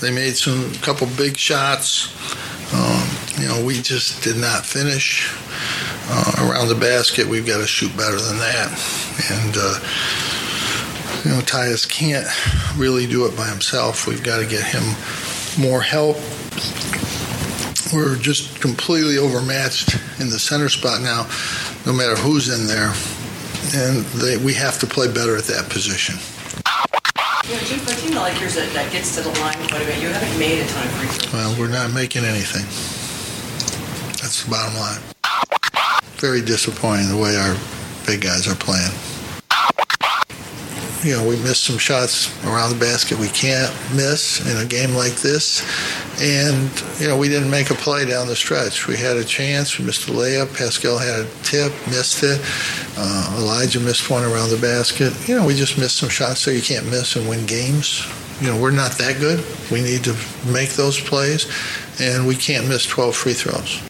They made some couple big shots. Um, you know, we just did not finish uh, around the basket. We've got to shoot better than that. And uh, you know, Tyus can't really do it by himself. We've got to get him more help. We're just completely overmatched in the center spot now, no matter who's in there. And they, we have to play better at that position. Yeah, for a team like yours that, that gets to the line quite a bit, you haven't made a ton of free throws. Well, we're not making anything. That's the bottom line. Very disappointing the way our big guys are playing. You know, we missed some shots around the basket we can't miss in a game like this. And, you know, we didn't make a play down the stretch. We had a chance. We missed a layup. Paschal had a tip, missed it. Uh, Elijah missed one around the basket. You know, we just missed some shots so you can't miss and win games. You know, we're not that good. We need to make those plays, and we can't miss 12 free throws.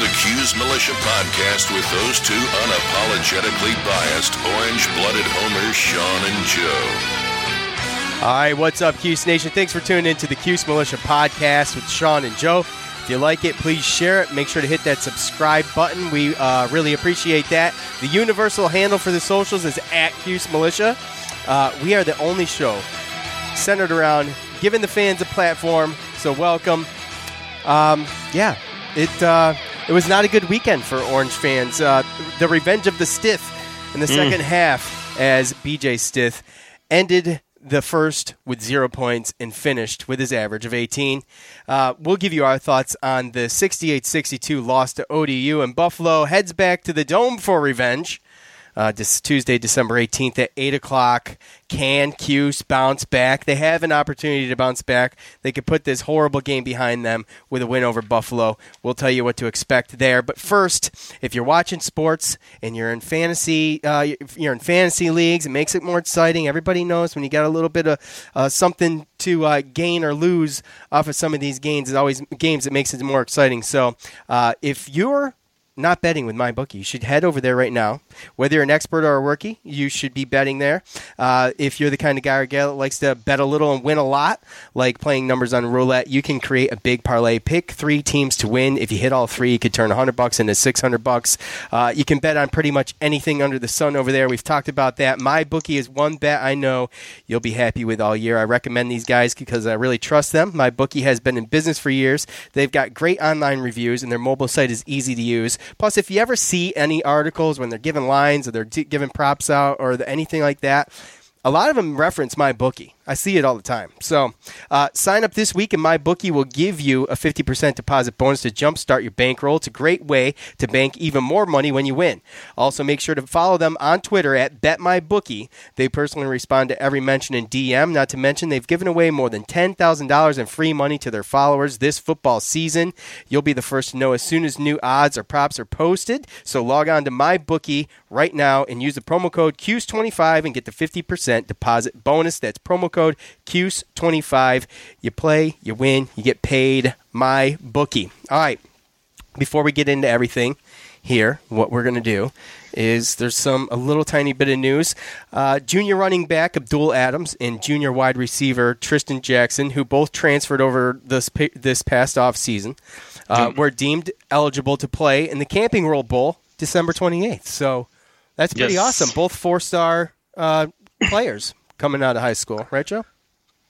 The Cuse Militia Podcast with those two unapologetically biased, orange blooded homers, Sean and Joe. All right, what's up, Cuse Nation? Thanks for tuning in to the Cuse Militia Podcast with Sean and Joe. If you like it, please share it. Make sure to hit that subscribe button. We uh, really appreciate that. The universal handle for the socials is at Cuse Militia. Uh, we are the only show centered around giving the fans a platform. So welcome. Um, yeah, it uh, it was not a good weekend for Orange fans. Uh, the revenge of the Stith in the second half, as BJ Stith ended the first with zero points and finished with his average of 18. Uh, we'll give you our thoughts on the 68 62 loss to ODU, and Buffalo heads back to the Dome for revenge. Uh, this Tuesday, December 18th at 8 o'clock. Can Cuse bounce back? They have an opportunity to bounce back. They could put this horrible game behind them with a win over Buffalo. We'll tell you what to expect there. But first, if you're watching sports and you're in fantasy, uh, you're in fantasy leagues, it makes it more exciting. Everybody knows when you got a little bit of uh, something to uh, gain or lose off of some of these games. It always games it makes it more exciting. So uh, if you're not betting with my bookie. You should head over there right now. Whether you're an expert or a rookie, you should be betting there. Uh, if you're the kind of guy or gal that likes to bet a little and win a lot, like playing numbers on roulette, you can create a big parlay. Pick three teams to win. If you hit all three, you could turn 100 bucks into 600 bucks. Uh, you can bet on pretty much anything under the sun over there. We've talked about that. My bookie is one bet I know you'll be happy with all year. I recommend these guys because I really trust them. My bookie has been in business for years. They've got great online reviews, and their mobile site is easy to use. Plus, if you ever see any articles when they're giving lines or they're giving props out or anything like that, a lot of them reference my bookie. I see it all the time. So uh, sign up this week, and my bookie will give you a 50% deposit bonus to jumpstart your bankroll. It's a great way to bank even more money when you win. Also, make sure to follow them on Twitter at BetMyBookie. They personally respond to every mention in DM. Not to mention, they've given away more than $10,000 in free money to their followers this football season. You'll be the first to know as soon as new odds or props are posted. So log on to my bookie right now and use the promo code CUSE25 and get the 50% deposit bonus. That's promo code CUSE25. You play, you win, you get paid. My bookie. All right. Before we get into everything here, what we're going to do is there's some a little tiny bit of news. Uh, junior running back Abdul Adams and junior wide receiver Tristan Jackson, who both transferred over this this past off season, uh, were deemed eligible to play in the Camping World Bowl December 28th. So that's pretty Yes. awesome. Both four star uh, players coming out of high school, right, Joe?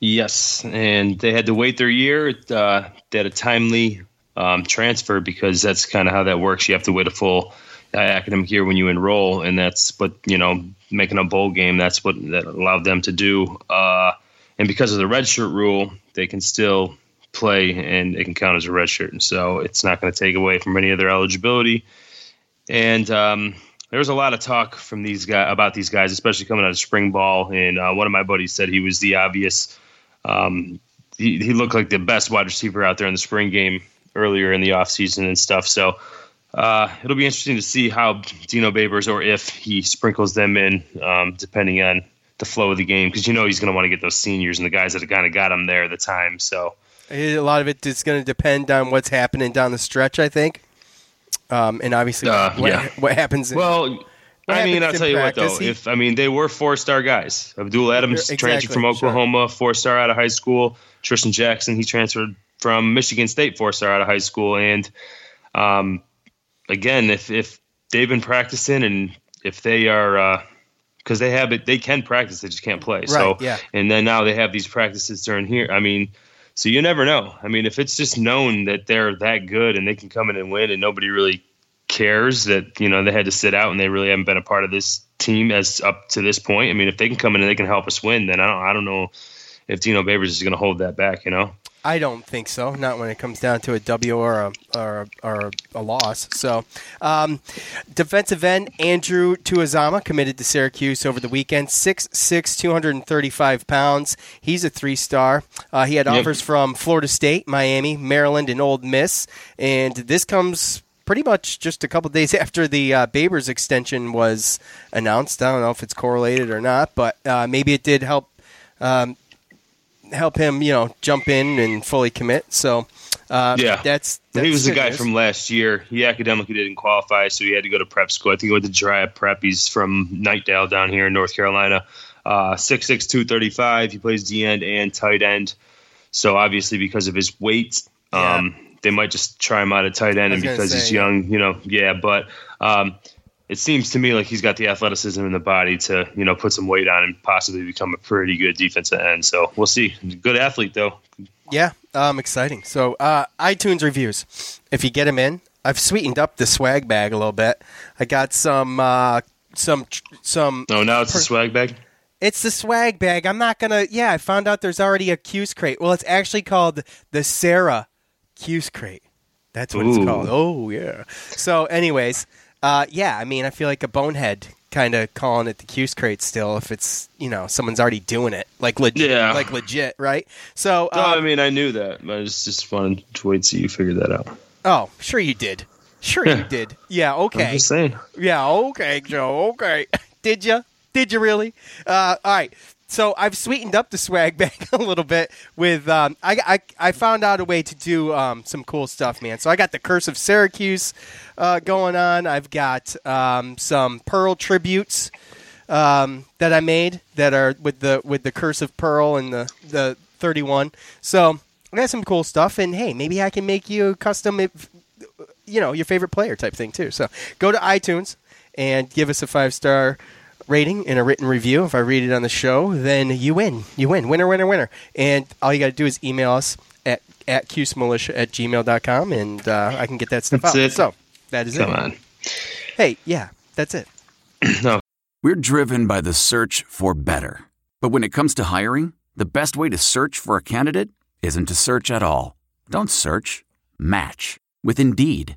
Yes, and they had to wait their year. Uh, they had a timely um, transfer because that's kind of how that works. You have to wait a full uh, academic year when you enroll, and that's what you know making a bowl game. That's what that allowed them to do. Uh, and because of the red shirt rule, they can still play, and it can count as a red shirt. And so it's not going to take away from any of their eligibility. And um, there was a lot of talk from these guys about these guys, especially coming out of spring ball. And uh, one of my buddies said he was the obvious. Um, he, he looked like the best wide receiver out there in the spring game earlier in the offseason and stuff. So uh, it'll be interesting to see how Dino Babers or if he sprinkles them in, um, depending on the flow of the game, because you know he's going to want to get those seniors and the guys that kind of got him there at the time. So a lot of it is going to depend on what's happening down the stretch. I think, um, and obviously Uh, what, yeah. what happens. In, Well, I mean, I'll tell you what though. He- If I mean, they were four-star guys. Abdul Adams Exactly, transferred from sure. Oklahoma, four-star out of high school. Tristan Jackson, he transferred from Michigan State, four-star out of high school. And um, again, if if they've been practicing and if they are. because they have it, they can practice, they just can't play. so, yeah. and then now they have these practices during here. I mean, so you never know. I mean, if it's just known that they're that good and they can come in and win, and nobody really cares that you know they had to sit out and they really haven't been a part of this team as up to this point. I mean, if they can come in and they can help us win, then I don't I don't know if Dino Babers is going to hold that back. You know. I don't think so. Not when it comes down to a W or a or a, or a loss. So, um, defensive end Andrew Tuazama committed to Syracuse over the weekend. 6'6", 235 pounds. He's a three star. Uh, he had Yep. offers from Florida State, Miami, Maryland, and Ole Miss. And this comes pretty much just a couple days after the uh, Babers extension was announced. I don't know if it's correlated or not, but uh, maybe it did help um, help him, you know, jump in and fully commit. So, uh, Yeah. that's, that's he was the guy news. from last year. He academically didn't qualify, so he had to go to prep school. I think he went to Dryap Prep. He's from Knightdale down here in North Carolina. Uh, 6'6", 235. He plays D end and tight end. So obviously, because of his weight, um, they might just try him out at tight end, and because he's say, yeah. young, you know, yeah. But um, it seems to me like he's got the athleticism in the body to, you know, put some weight on and possibly become a pretty good defensive end. So we'll see. Good athlete though. Yeah, um, exciting. So, uh, iTunes reviews. If you get them in, I've sweetened up the swag bag a little bit. I got some, uh, some, some. No, now it's a Per- swag bag. It's the swag bag. I'm not gonna. Yeah, I found out there's already a Cuse crate. Well, it's actually called the Sarah Cuse crate. That's what Ooh. it's called. Oh yeah. So, anyways, uh, yeah. I mean, I feel like a bonehead kind of calling it the Cuse crate still. If it's you know someone's already doing it, like legit, Yeah. like legit, right? So, No, uh, I mean I knew that. but I just just wanted to wait till you figured that out. oh, sure you did. Sure you did. Yeah. I'm Okay. just saying. Yeah, okay, Joe. Okay. Did you? Did you really? Uh, all right. So I've sweetened up the swag bag a little bit with. Um, I, I I found out a way to do um, some cool stuff, man. So I got the Curse of Syracuse uh, going on. I've got um, some Pearl tributes um, that I made that are with the with the Curse of Pearl and the the thirty one. So I got some cool stuff, and hey, maybe I can make you a custom. If, you know your favorite player type thing too. So go to iTunes and give us a five star rating and a written review. If I read it on the show, then you win. You win. Winner, winner, winner. And all you got to do is email us at at qsmilitia at gmail.com and uh, I can get that stuff That's out. it. So that is Come it. on. Hey, yeah, that's it. No, We're driven by the search for better. But when it comes to hiring, the best way to search for a candidate isn't to search at all. Don't search, match with Indeed.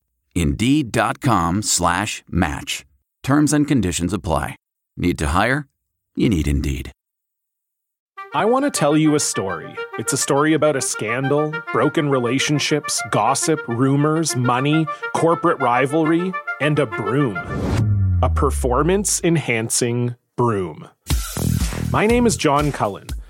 Indeed.com slash match. Terms and conditions apply. Need to hire? You need Indeed. I want to tell you a story. It's a story about a scandal, broken relationships, gossip, rumors, money, corporate rivalry, and a broom. A performance enhancing broom. My name is John Cullen.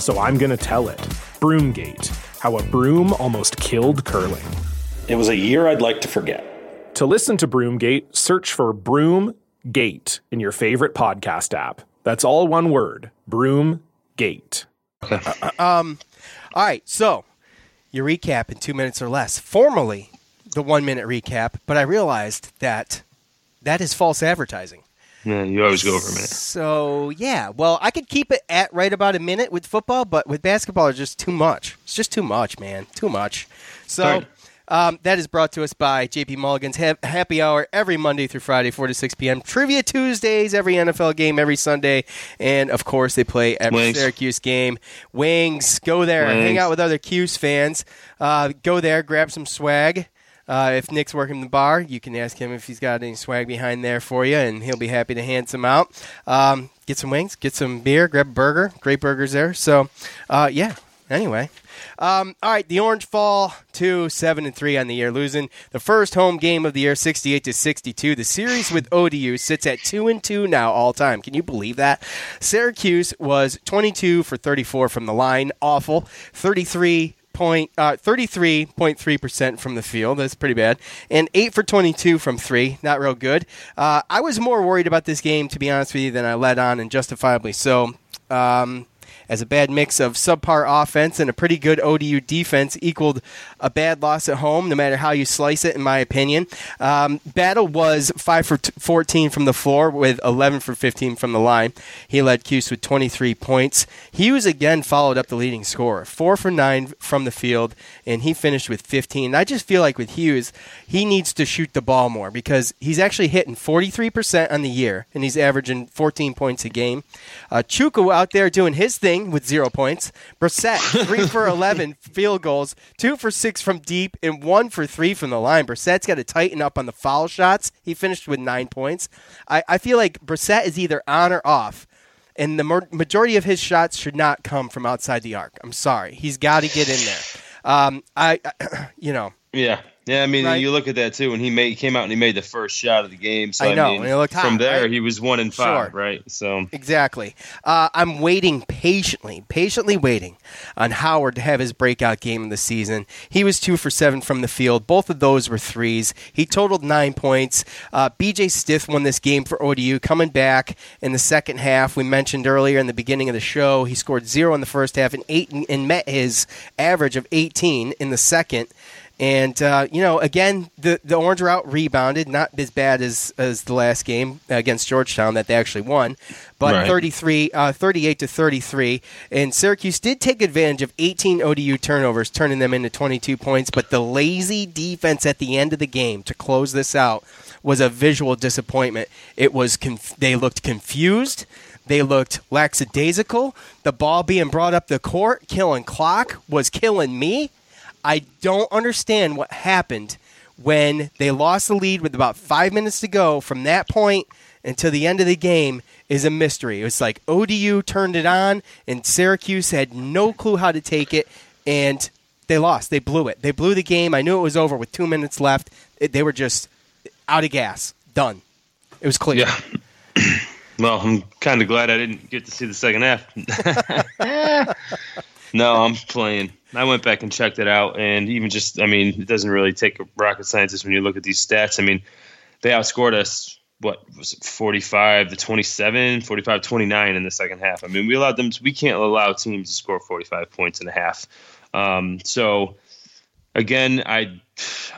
so I'm going to tell it. Broomgate How a Broom Almost Killed Curling. It was a year I'd like to forget. To listen to Broomgate, search for Broomgate in your favorite podcast app. That's all one word Broomgate. Um, all right, so your recap in two minutes or less. Formally, the one minute recap, but I realized that that is false advertising. Yeah, you always go over a minute. So yeah, well, I could keep it at right about a minute with football, but with basketball, it's just too much. It's just too much, man, too much. So. Um, that is brought to us by JP Mulligan's ha- Happy Hour every Monday through Friday, 4 to 6 p.m. Trivia Tuesdays, every NFL game every Sunday. And, of course, they play every Wings. Syracuse game. Wings, go there. Wings. Hang out with other Cuse fans. Uh, go there, grab some swag. Uh, if Nick's working the bar, you can ask him if he's got any swag behind there for you, and he'll be happy to hand some out. Um, get some wings, get some beer, grab a burger. Great burgers there. So, uh, yeah. Anyway, um, all right. The Orange fall to seven and three on the year, losing the first home game of the year, sixty-eight to sixty-two. The series with ODU sits at two and two now, all time. Can you believe that? Syracuse was twenty-two for thirty-four from the line, awful. Thirty-three point uh, 33.3% from the field. That's pretty bad. And 8 for 22 from 3. Not real good. Uh, I was more worried about this game, to be honest with you, than I let on, and justifiably so. Um, as a bad mix of subpar offense and a pretty good ODU defense equaled a bad loss at home, no matter how you slice it, in my opinion. Um, Battle was 5 for t- 14 from the floor with 11 for 15 from the line. He led Cuse with 23 points. Hughes again followed up the leading scorer, 4 for 9 from the field, and he finished with 15. And I just feel like with Hughes, he needs to shoot the ball more because he's actually hitting 43% on the year, and he's averaging 14 points a game. Uh, Chukwu out there doing his thing with zero points. Brissett, 3 for 11 field goals, 2 for 6 from deep, and 1 for 3 from the line. Brissett's got to tighten up on the foul shots. He finished with 9 points. I, I feel like Brissett is either on or off. And the ma- majority of his shots should not come from outside the arc. I'm sorry. He's got to get in there. Um, I, you know, Yeah, yeah. I mean, Right. you look at that too. When he made came out and he made the first shot of the game. So I I, know, mean, and it from there right? he was one and five, Sure. right? So Exactly. Uh, I'm waiting patiently, patiently waiting on Howard to have his breakout game of the season. He was two for seven from the field. Both of those were threes. He totaled nine points. Uh, BJ Stith won this game for ODU, coming back in the second half. We mentioned earlier in the beginning of the show, he scored zero in the first half and eight and met his average of 18 in the second. And uh, you know, again, the the Orange route rebounded, not as bad as as the last game against Georgetown that they actually won, but Right. 33, uh, 38 to 33. And Syracuse did take advantage of 18 ODU turnovers, turning them into 22 points. But the lazy defense at the end of the game to close this out was a visual disappointment. It was conf- they looked confused. They looked lackadaisical. The ball being brought up the court, killing clock, was killing me. I don't understand what happened when they lost the lead with about five minutes to go. From that point until the end of the game is a mystery. It was like ODU turned it on, and Syracuse had no clue how to take it, and they lost. They blew it. They blew the game. I knew it was over with two minutes left. It- they were just out of gas. Done. It was clear. yeah. well, I'm kind of glad I didn't get to see the second half. no, I'm playing. I went back and checked it out, and even just, I mean, it doesn't really take a rocket scientist when you look at these stats. I mean, they outscored us. What was it, 45 to 27, 45 29 in the second half? I mean, we allowed them, we can't allow teams to score 45 points in a half. Um, so, again, I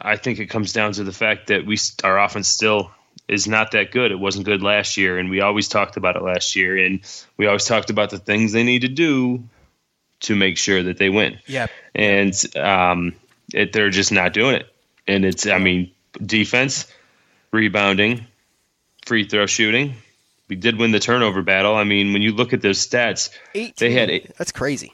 I think it comes down to the fact that we our offense still is not that good. It wasn't good last year, and we always talked about it last year, and we always talked about the things they need to do to make sure that they win. Yeah. And um, it, they're just not doing it. And it's I mean defense, rebounding, free throw shooting. We did win the turnover battle. I mean, when you look at those stats, 18. they had eight, That's crazy.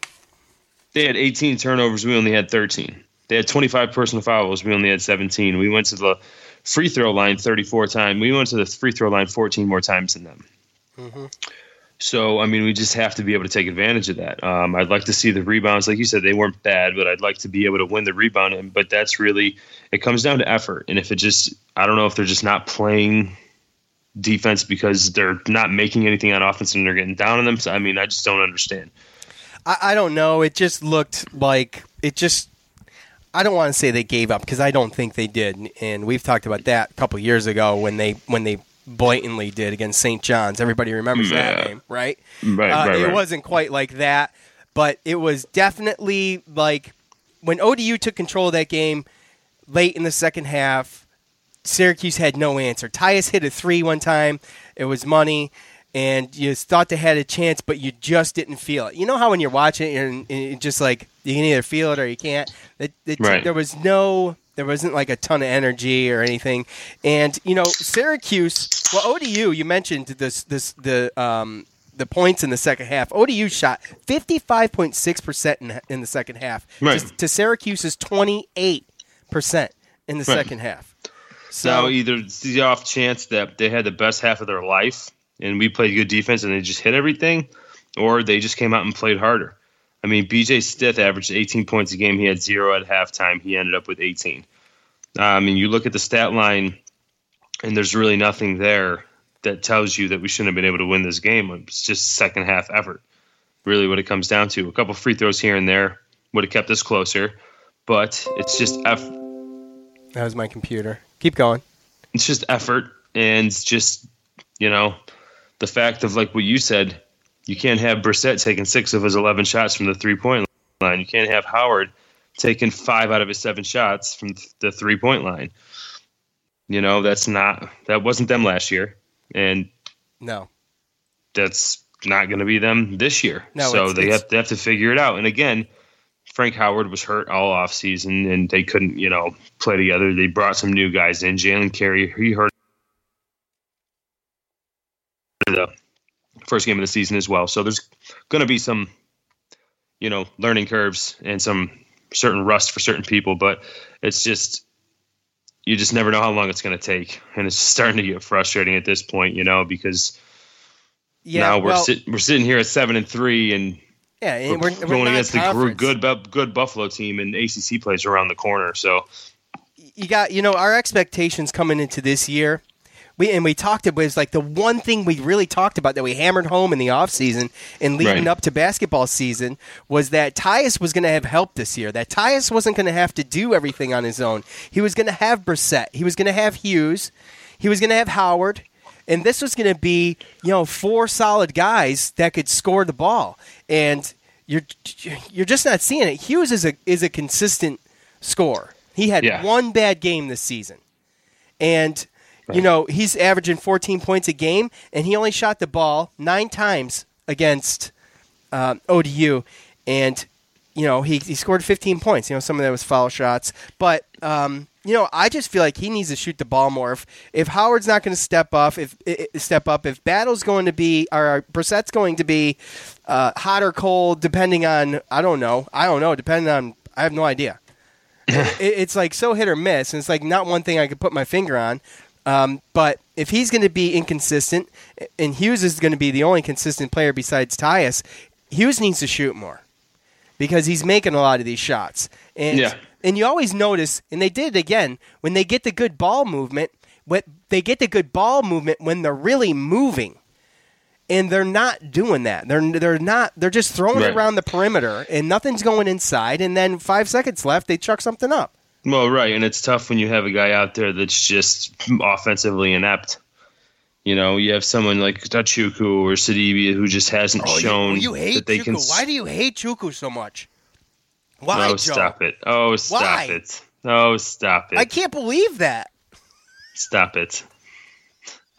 They had 18 turnovers. We only had 13. They had 25 personal fouls. We only had 17. We went to the free throw line 34 times. We went to the free throw line 14 more times than them. Mm-hmm. So, I mean, we just have to be able to take advantage of that. Um, I'd like to see the rebounds. Like you said, they weren't bad, but I'd like to be able to win the rebound. But that's really, it comes down to effort. And if it just, I don't know if they're just not playing defense because they're not making anything on offense and they're getting down on them. So, I mean, I just don't understand. I, I don't know. It just looked like it just. I don't want to say they gave up because I don't think they did, and we've talked about that a couple years ago when they when they blatantly did against St. John's. Everybody remembers Yeah. that game, right? Right, Uh, right, it right. wasn't quite like that, but it was definitely like when ODU took control of that game late in the second half. Syracuse had no answer. Tyus hit a three one time. It was money, and you thought they had a chance, but you just didn't feel it. You know how when you're watching it, just like you can either feel it or you can't. It, it, Right. There was no. There wasn't like a ton of energy or anything, and you know Syracuse. Well, ODU. You mentioned this. This the um, the points in the second half. ODU shot fifty five point six percent in the second half. Right. To, to Syracuse's twenty eight percent in the Right. second half. So either the off chance that they had the best half of their life and we played good defense and they just hit everything, or they just came out and played harder. I mean, BJ Stith averaged 18 points a game. He had zero at halftime. He ended up with 18. Uh, I mean, you look at the stat line, and there's really nothing there that tells you that we shouldn't have been able to win this game. It's just second half effort, really, what it comes down to. A couple free throws here and there would have kept us closer, but it's just effort. That was my computer. Keep going. it's just effort and just you know the fact of like what you said you can't have Brissett taking six of his 11 shots from the three point line you can't have Howard taking five out of his seven shots from the three point line you know that's not that wasn't them last year and No. that's not going to be them this year No, so it's- they it's- have, they have to figure it out and again Frank Howard was hurt all off season and they couldn't, you know, play together. They brought some new guys in. Jalen Carey, he hurt the first game of the season as well. So there's going to be some, you know, learning curves and some certain rust for certain people, but it's just you just never know how long it's going to take, and it's starting to get frustrating at this point, you know, because Yeah, now we're well- sit, we're sitting here at seven and three and Yeah, and we're, we're, going against the good good Buffalo team, and ACC plays around the corner. So you got you know our expectations coming into this year we and we talked about is like the one thing we really talked about that we hammered home in the offseason and leading Right. up to basketball season was that Tyus was going to have help this year that Tyus wasn't going to have to do everything on his own. He was going to have Brissett. He was going to have Hughes. He was going to have Howard. And this was going to be you know four solid guys that could score the ball. And you're you're just not seeing it. Hughes is a is a consistent scorer. He had Yeah. one bad game this season. And you know he's averaging 14 points a game and he only shot the ball nine times against um, odu and you know he, he scored 15 points you know some of that was foul shots. But um, you know i just feel like he needs to shoot the ball more. If, if howard's not going to step up if step up if battle's going to be or Brissett's going to be uh, hot or cold depending on i don't know i don't know depending on i have no idea. It, it's like so hit or miss, and it's like not one thing I could put my finger on. Um, but if he's going to be inconsistent, and Hughes is going to be the only consistent player besides Tyus, Hughes needs to shoot more because he's making a lot of these shots. And Yeah. and you always notice, and they did it again when they get the good ball movement. What they get the good ball movement when they're really moving, and they're not doing that. They're they're not. They're just throwing Right. it around the perimeter, and nothing's going inside. And then five seconds left, they chuck something up. Well, right, and it's tough when you have a guy out there that's just offensively inept. You know, you have someone like Tachuku or Sidibe who just hasn't shown Oh, you, you hate that they Chukwu. can. Why do you hate Chukwu so much? Why, oh, Joe? stop it! Oh, stop Why? it! Oh, stop it! I can't believe that. Stop it!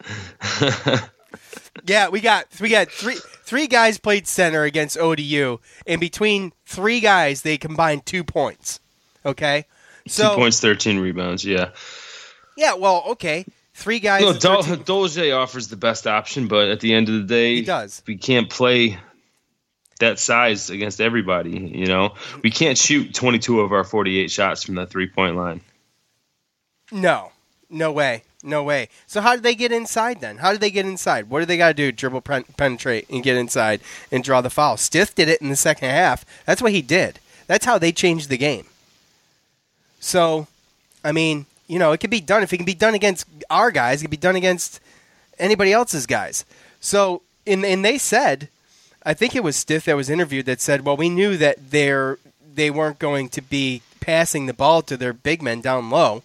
Yeah, we got we got three three guys played center against ODU, and between three guys they combined two points. Okay, so Two points, thirteen rebounds. Yeah. yeah, well, okay, three guys. No, Dol- 13 Dolezaj offers the best option, but at the end of the day, He does. We can't play. that size against everybody. You know, we can't shoot 22 of our 48 shots from the three point line. No, no way, no way. So how do they get inside then? How do they get inside? What do they got to do? Dribble, pen- penetrate, and get inside and draw the foul. Stith did it in the second half. That's what he did. That's how they changed the game. So, I mean, you know, it could be done. If it can be done against our guys, it can be done against anybody else's guys. So, and, and they said, I think it was Stith that was interviewed that said, well, we knew that they're, they weren't going to be passing the ball to their big men down low.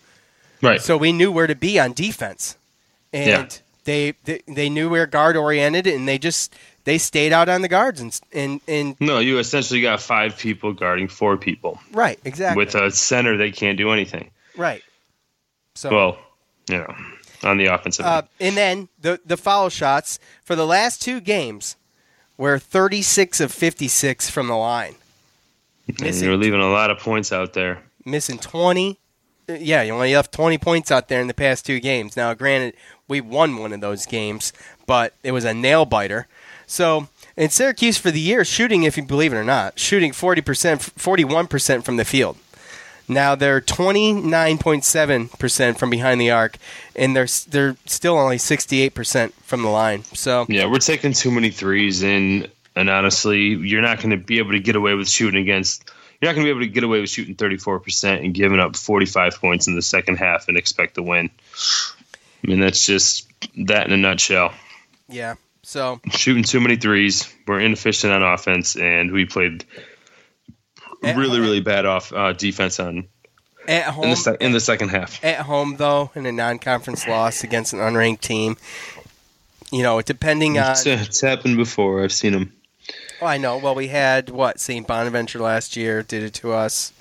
Right. So we knew where to be on defense. And Yeah. they, they they knew where guard oriented and they just they stayed out on the guards and and, and No, you essentially got five people guarding four people. right, exactly. With a center, they can't do anything. right. So Well, you know, on the offensive Uh, end. and then the the foul shots for the last two games were 36 of 56 from the line, And missing- you're leaving a lot of points out there. missing 20. uh, Yeah, you only left 20 points out there in the past two games. Now, granted, we won one of those games, but it was a nail biter. So, in Syracuse for the year, shooting, if you believe it or not, shooting 40%, 41% from the field. Now they're 29.7% from behind the arc, and they're they're still only 68% from the line. So Yeah, we're taking too many threes, and and honestly, you're not going to be able to get away with shooting against. You're not going to be able to get away with shooting 34 percent and giving up 45 points in the second half and expect to win. I mean, that's just that in a nutshell. yeah, so Shooting too many threes, we're inefficient on offense, and we played really, really bad off uh, defense on at in home the, sec- in the second half. at home though in a non-conference loss against an unranked team, you know, depending on It's, it's happened before. I've seen them. Oh, I know. Well, we had what St. Bonaventure last year did it to us,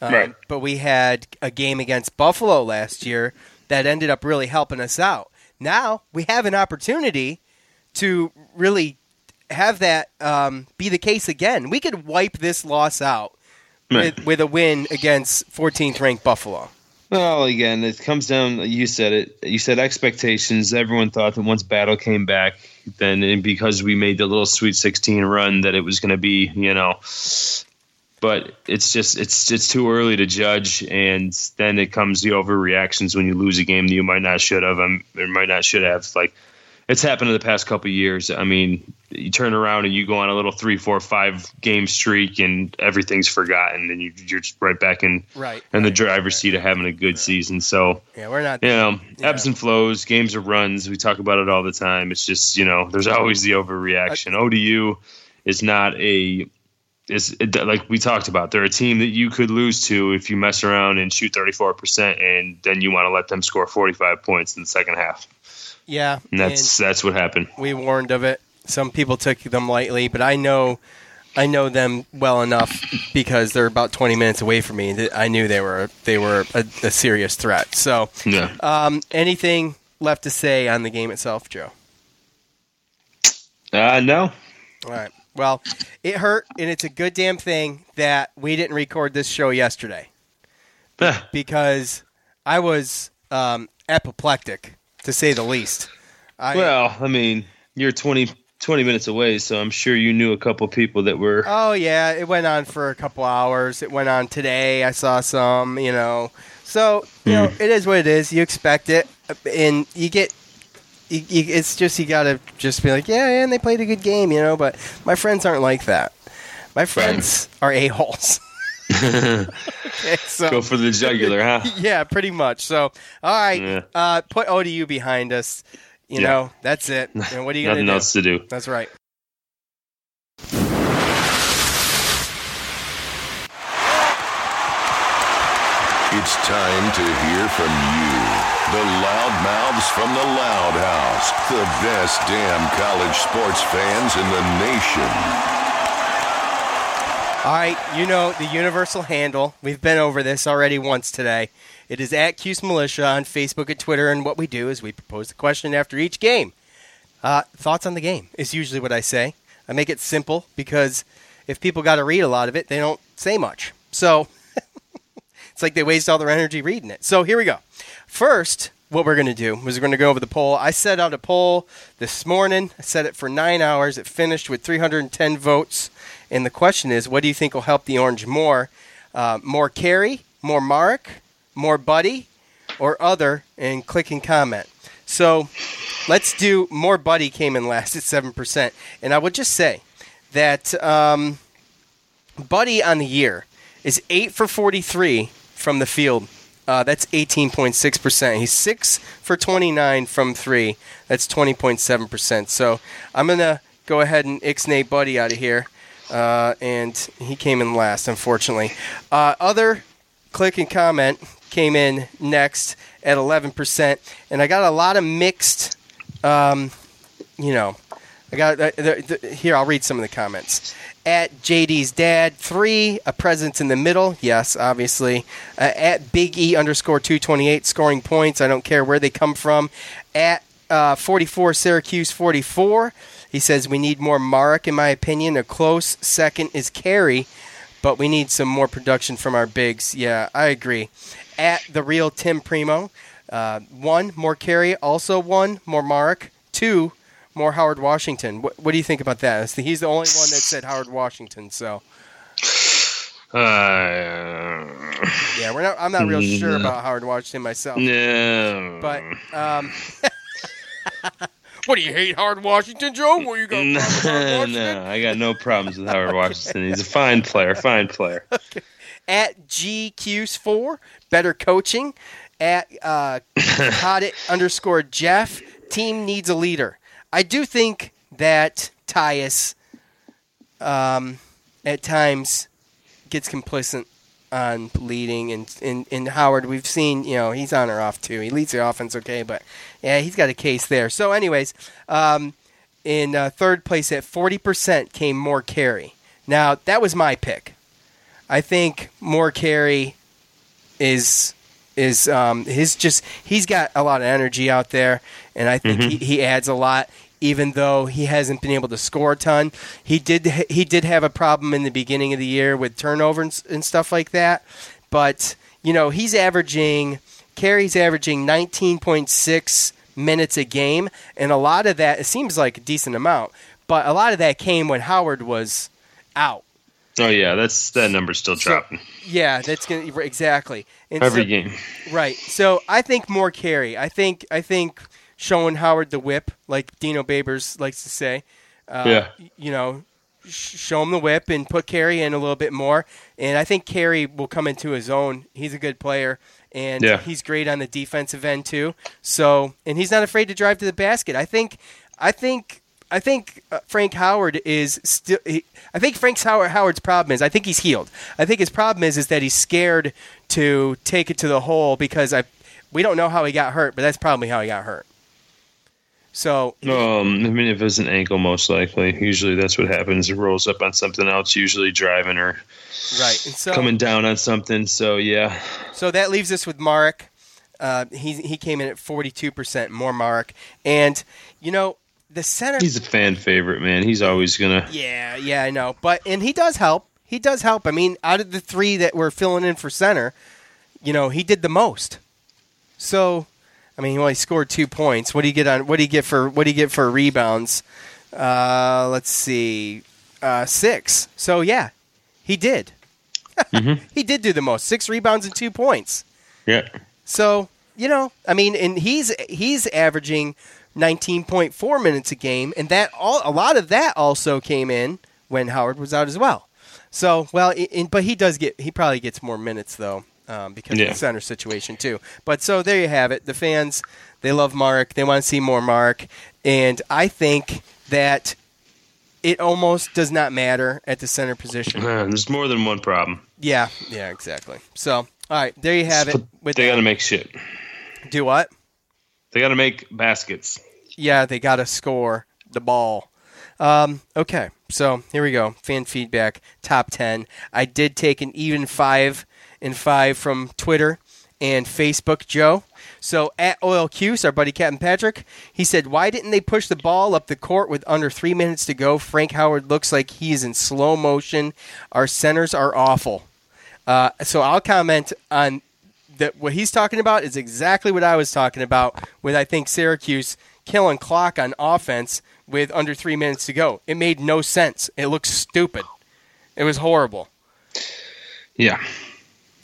um, Right. But we had a game against Buffalo last year that ended up really helping us out. Now we have an opportunity to really have that um, be the case again. We could wipe this loss out Right. with, with a win against 14th ranked Buffalo. Well, again, it comes down. You said it. You said expectations. Everyone thought that once Battle came back, then and because we made the little Sweet 16 run, that it was going to be, you know. But it's just it's it's too early to judge, and then it comes the overreactions when you lose a game that you might not should have, um, or might not should have. Like it's happened in the past couple of years. I mean, you turn around and you go on a little three, four, five game streak, and everything's forgotten, and you, you're just right back in Right, in the driver's seat of having a good season. So Yeah, we're not. you know, ebbs and flows, games are runs. We talk about it all the time. It's just you know, there's always the overreaction. ODU is not a is it, like we talked about. They're a team that you could lose to if you mess around and shoot 34 percent, and then you want to let them score 45 points in the second half. Yeah, And that's that's what happened. we warned of it. Some people took them lightly, but I know, I know them well enough because they're about 20 minutes away from me. I knew they were they were a, a serious threat. So, Yeah. um, anything left to say on the game itself, Joe? Uh, no. All right. Well, it hurt, and it's a good damn thing that we didn't record this show yesterday because I was um, apoplectic, to say the least. I, well, I mean, you're 20, 20 minutes away, so I'm sure you knew a couple people that were. Oh yeah, it went on for a couple hours. It went on today. I saw some, you know. So you know, Hmm. it is what it is. You expect it, and you get. You, you, it's just you gotta just be like, yeah, yeah, and they played a good game, you know. But my friends aren't like that. My friends are a holes. okay, so Go for the jugular, huh? yeah, pretty much. So all right, Yeah. uh, put ODU behind us. You Yeah. know, that's it. And what are you gonna Nothing else to do. That's right. It's time to hear from you. The loudmouths from the Loud House. The best damn college sports fans in the nation. All right, you know the universal handle. We've been over this already once today. It is at Cuse Militia on Facebook and Twitter, and what we do is we propose the question after each game. Uh, thoughts on the game is usually what I say. I make it simple because if people got to read a lot of it, they don't say much. So it's like they waste all their energy reading it. So here we go. First, what we're going to do is we're going to go over the poll. I set out a poll this morning. I set it for nine hours. It finished with 310 votes. And the question is, what do you think will help the Orange more? Uh, more Carey, more Mark, more Buddy, or other? And click and comment. So let's do more Buddy came in last at 7%. And I would just say that um, Buddy on the year is 8 for 43 from the field. Uh, that's 18.6%. He's 6 for 29 from 3. That's 20.7%. So I'm going to go ahead and ixnay Buddy out of here. Uh, and he came in last, unfortunately. Uh, other click and comment came in next at 11%. And I got a lot of mixed, um, you know, I got uh, the, the, here. I'll read some of the comments. At JD's dad three, a presence in the middle. Yes, obviously. Uh, at Big E underscore two twenty eight, scoring points. I don't care where they come from. At uh, forty four, Syracuse forty four. He says we need more Marek, in my opinion. A close second is Carey, but we need some more production from our bigs. Yeah, I agree. At the real Tim Primo, uh, one more Carey, also one more Marek, two more Howard Washington. What, what do you think about that? He's the only one that said Howard Washington. So. Uh, yeah, we're not. I'm not real no. sure about Howard Washington myself. No, but um, what do you hate Howard Washington, Joe? What you got? No, no, I got no problems with Howard Washington. He's a fine player, fine player. Okay. At GQs four, better coaching. At uh, it underscore Jeff, team needs a leader. I do think that Tyus um, at times gets complacent on leading, and, and, and Howard, we've seen, you know, he's on or off too. He leads the offense okay, but yeah, he's got a case there. So, anyways, um, in uh, third place at 40% came more Carey. Now, that was my pick. I think more Carey is is um, his just he's got a lot of energy out there, and I think mm-hmm. he, he adds a lot even though he hasn't been able to score a ton. He did he did have a problem in the beginning of the year with turnovers and stuff like that, but you know he's averaging Carey's averaging 19.6 minutes a game, and a lot of that it seems like a decent amount, but a lot of that came when Howard was out. Oh yeah, that's that number's still so, dropping. Yeah, that's gonna exactly and every so, game. Right. So I think more Carey. I think I think showing Howard the whip, like Dino Babers likes to say. Uh, yeah. You know, show him the whip and put Carey in a little bit more. And I think Carey will come into his own. He's a good player, and yeah. he's great on the defensive end too. So, and he's not afraid to drive to the basket. I think, I think. I think uh, Frank Howard is still. I think Frank Howard, Howard's problem is I think he's healed. I think his problem is is that he's scared to take it to the hole because I we don't know how he got hurt, but that's probably how he got hurt. So, um, I mean, if it's an ankle, most likely. Usually, that's what happens. It rolls up on something else, usually driving or right, and so, coming down on something. So, yeah. So that leaves us with Mark. Uh, he he came in at forty two percent more Mark, and you know the center. He's a fan favorite, man. He's always gonna. Yeah, yeah, I know, but and he does help. He does help. I mean, out of the three that were filling in for center, you know, he did the most. So I mean, he only scored two points. What do you get on? What do you get for? What do you get for rebounds? Uh, let's see, uh, six. So yeah, he did. mm-hmm. He did do the most. Six rebounds and two points. Yeah. So you know, I mean, and he's he's averaging 19.4 minutes a game, and that all a lot of that also came in when Howard was out as well. So well, in, but he does get he probably gets more minutes though um, because yeah. of the center situation too. But so there you have it. The fans they love Mark. They want to see more Mark, and I think that it almost does not matter at the center position. there's more than one problem. Yeah, yeah, exactly. So all right, there you have it. With they got to make shit. Do what? They got to make baskets. Yeah, they got to score the ball. Um, okay, so here we go. Fan feedback, top 10. I did take an even five and five from Twitter and Facebook, Joe. So at Oil our buddy Captain Patrick, he said, "Why didn't they push the ball up the court with under three minutes to go? Frank Howard looks like he's in slow motion. Our centers are awful." Uh, so I'll comment on that what he's talking about is exactly what I was talking about with I think Syracuse killing clock on offense with under three minutes to go. It made no sense. It looked stupid. It was horrible. Yeah.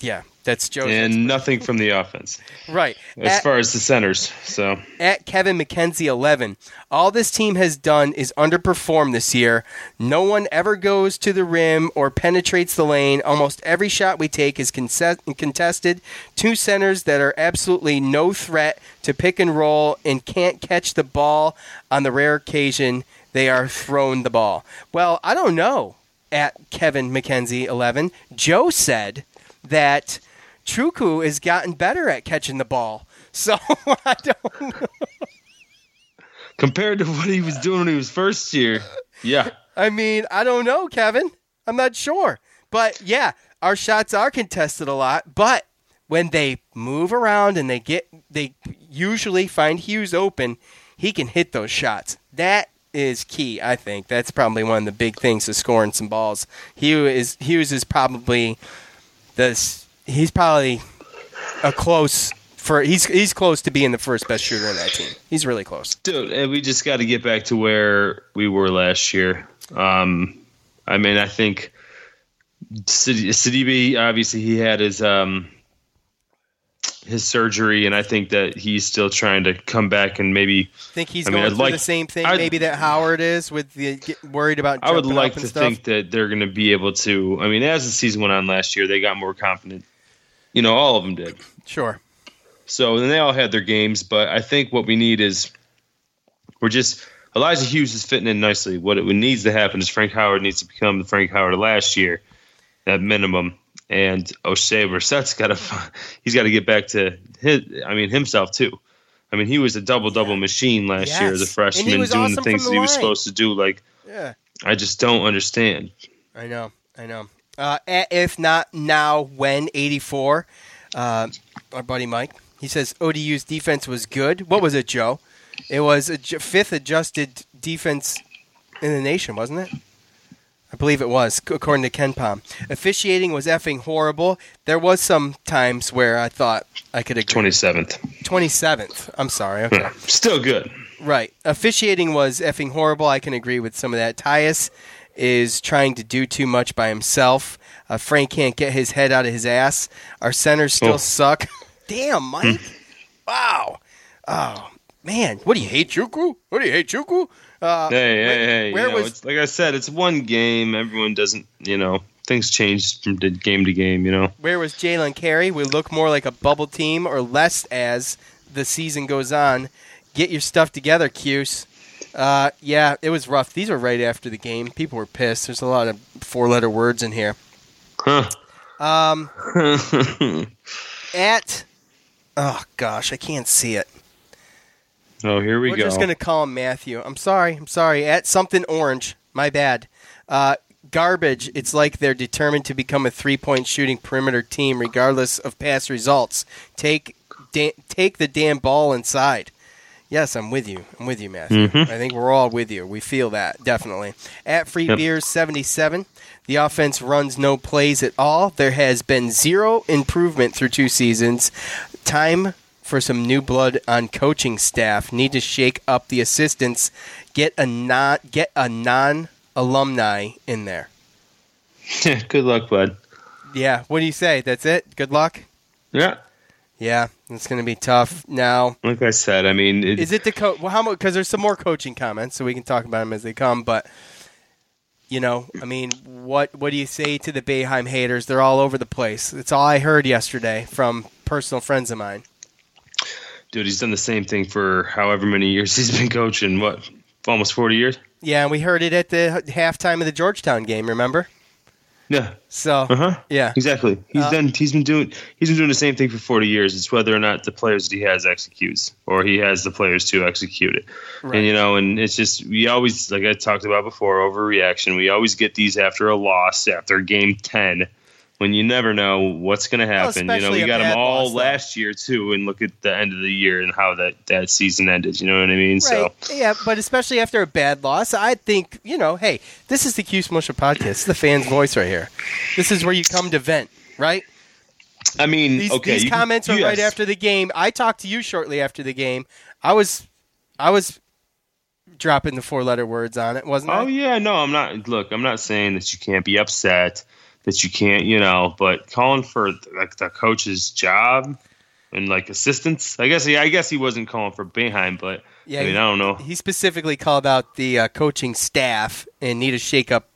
Yeah, that's Joe. And nothing from the offense. Right. As At- far as the centers. So at Kevin McKenzie 11. All this team has done is underperform this year. No one ever goes to the rim or penetrates the lane. Almost every shot we take is contested. Two centers that are absolutely no threat to pick and roll and can't catch the ball on the rare occasion they are thrown the ball. Well, I don't know. At Kevin McKenzie 11, Joe said that Chukwu has gotten better at catching the ball. So I don't know. compared to what he was doing when he was first year, yeah. I mean, I don't know, Kevin. I'm not sure. But yeah, our shots are contested a lot, but when they move around and they get they usually find Hughes open, he can hit those shots. That is key, I think. That's probably one of the big things to scoring some balls. Hughes is Hughes is probably this he's probably a close for he's he's close to being the first best shooter on that team. He's really close. Dude, and we just got to get back to where we were last year. Um, I mean, I think Sid- Sidibe, obviously, he had his um, his surgery, and I think that he's still trying to come back and maybe. Think he's I mean, going I'd through like- the same thing, I'd- maybe that Howard is with the get worried about. I would like to stuff. think that they're going to be able to. I mean, as the season went on last year, they got more confident. You know, all of them did. Sure. So then they all had their games, but I think what we need is we're just Elijah Hughes is fitting in nicely. What it needs to happen is Frank Howard needs to become the Frank Howard of last year, at minimum. And Oshae Brissett's got to he's got to get back to his I mean himself too. I mean he was a double double machine last year as a freshman, And he was doing awesome the things from that he was supposed to do. Like Yeah. I just don't understand. I know. I know. Uh, if not now, when 84? Uh, our buddy Mike. He says ODU's defense was good. What was it, Joe? It was a fifth adjusted defense in the nation, wasn't it? I believe it was, according to KenPom. Officiating was effing horrible. There was some times where I thought I could agree. Twenty seventh, 27th. I'm sorry. Okay. still good. Right. Officiating was effing horrible. I can agree with some of that. Tyus is trying to do too much by himself. Uh, Frank can't get his head out of his ass. Our centers still Oh. suck. Damn, Mike. wow. Oh, man. What do you hate, Chukwu? What do you hate, Chukwu? Uh, hey, where- hey, hey! where know, was- like I said, it's one game. Everyone doesn't, you know, things change from game to game. You know. Where was Jalen Carey? We look more like a bubble team or less as the season goes on. Get your stuff together, Cuse. Uh, yeah, it was rough. These were right after the game. People were pissed. There's a lot of four letter words in here. Huh. Um, at, oh gosh, I can't see it. Oh, here we go. We're go. just going to call him Matthew. I'm sorry. I'm sorry. At something orange. My bad. Uh, garbage. It's like they're determined to become a three point shooting perimeter team regardless of past results. Take, da- take the damn ball inside. Yes, I'm with you. I'm with you, Matthew. Mhm. I think we're all with you. We feel that, definitely. At Free Yep. Beers 77, the offense runs no plays at all. There has been zero improvement through two seasons. Time for some new blood on coaching staff. Need to shake up the assistants. Get a non get a non alumni in there. Good luck, bud. Yeah, what do you say? That's it? Good luck? Yeah. Yeah, it's going to be tough. Now, Like I said, I mean, it, Is it the coach? Well, how much? Because there's some more coaching comments, so we can talk about them as they come. But you know, I mean, what what do you say to the Boeheim haters? They're all over the place. That's all I heard yesterday from personal friends of mine. Dude, he's done the same thing for however many years he's been coaching. What, almost forty years? Yeah, and we heard it at the halftime of the Georgetown game. Remember? Yeah. So Uh huh. yeah, Exactly. He's Uh, done. He's been doing. He's been doing the same thing for forty years. It's whether or not the players that he has executes, or he has the players to execute it. Right. And you know, and it's just we always, like I talked about before, overreaction. We always get these after a loss, after game ten, when you never know what's going to happen. you know, we got them all loss, last year too, and look at the end of the year and how that that season ended. You know what I mean? So. Yeah, but especially after a bad loss, I think, you know, hey, this is the Cuse Militia podcast. This is the fan's voice right here. This is where you come to vent, right? I mean, These, okay, these you- comments are you right after the game. I talked to you shortly after the game. I was, I was dropping the four letter words on it, wasn't Oh I? yeah, no, I'm not. Look, I'm not saying that you can't be upset, that you can't, you know, but calling for like the coach's job and like assistance. I guess, yeah, I guess he wasn't calling for Boeheim, but Yeah, I mean, he- I don't know. He specifically called out the uh, coaching staff and need to shake up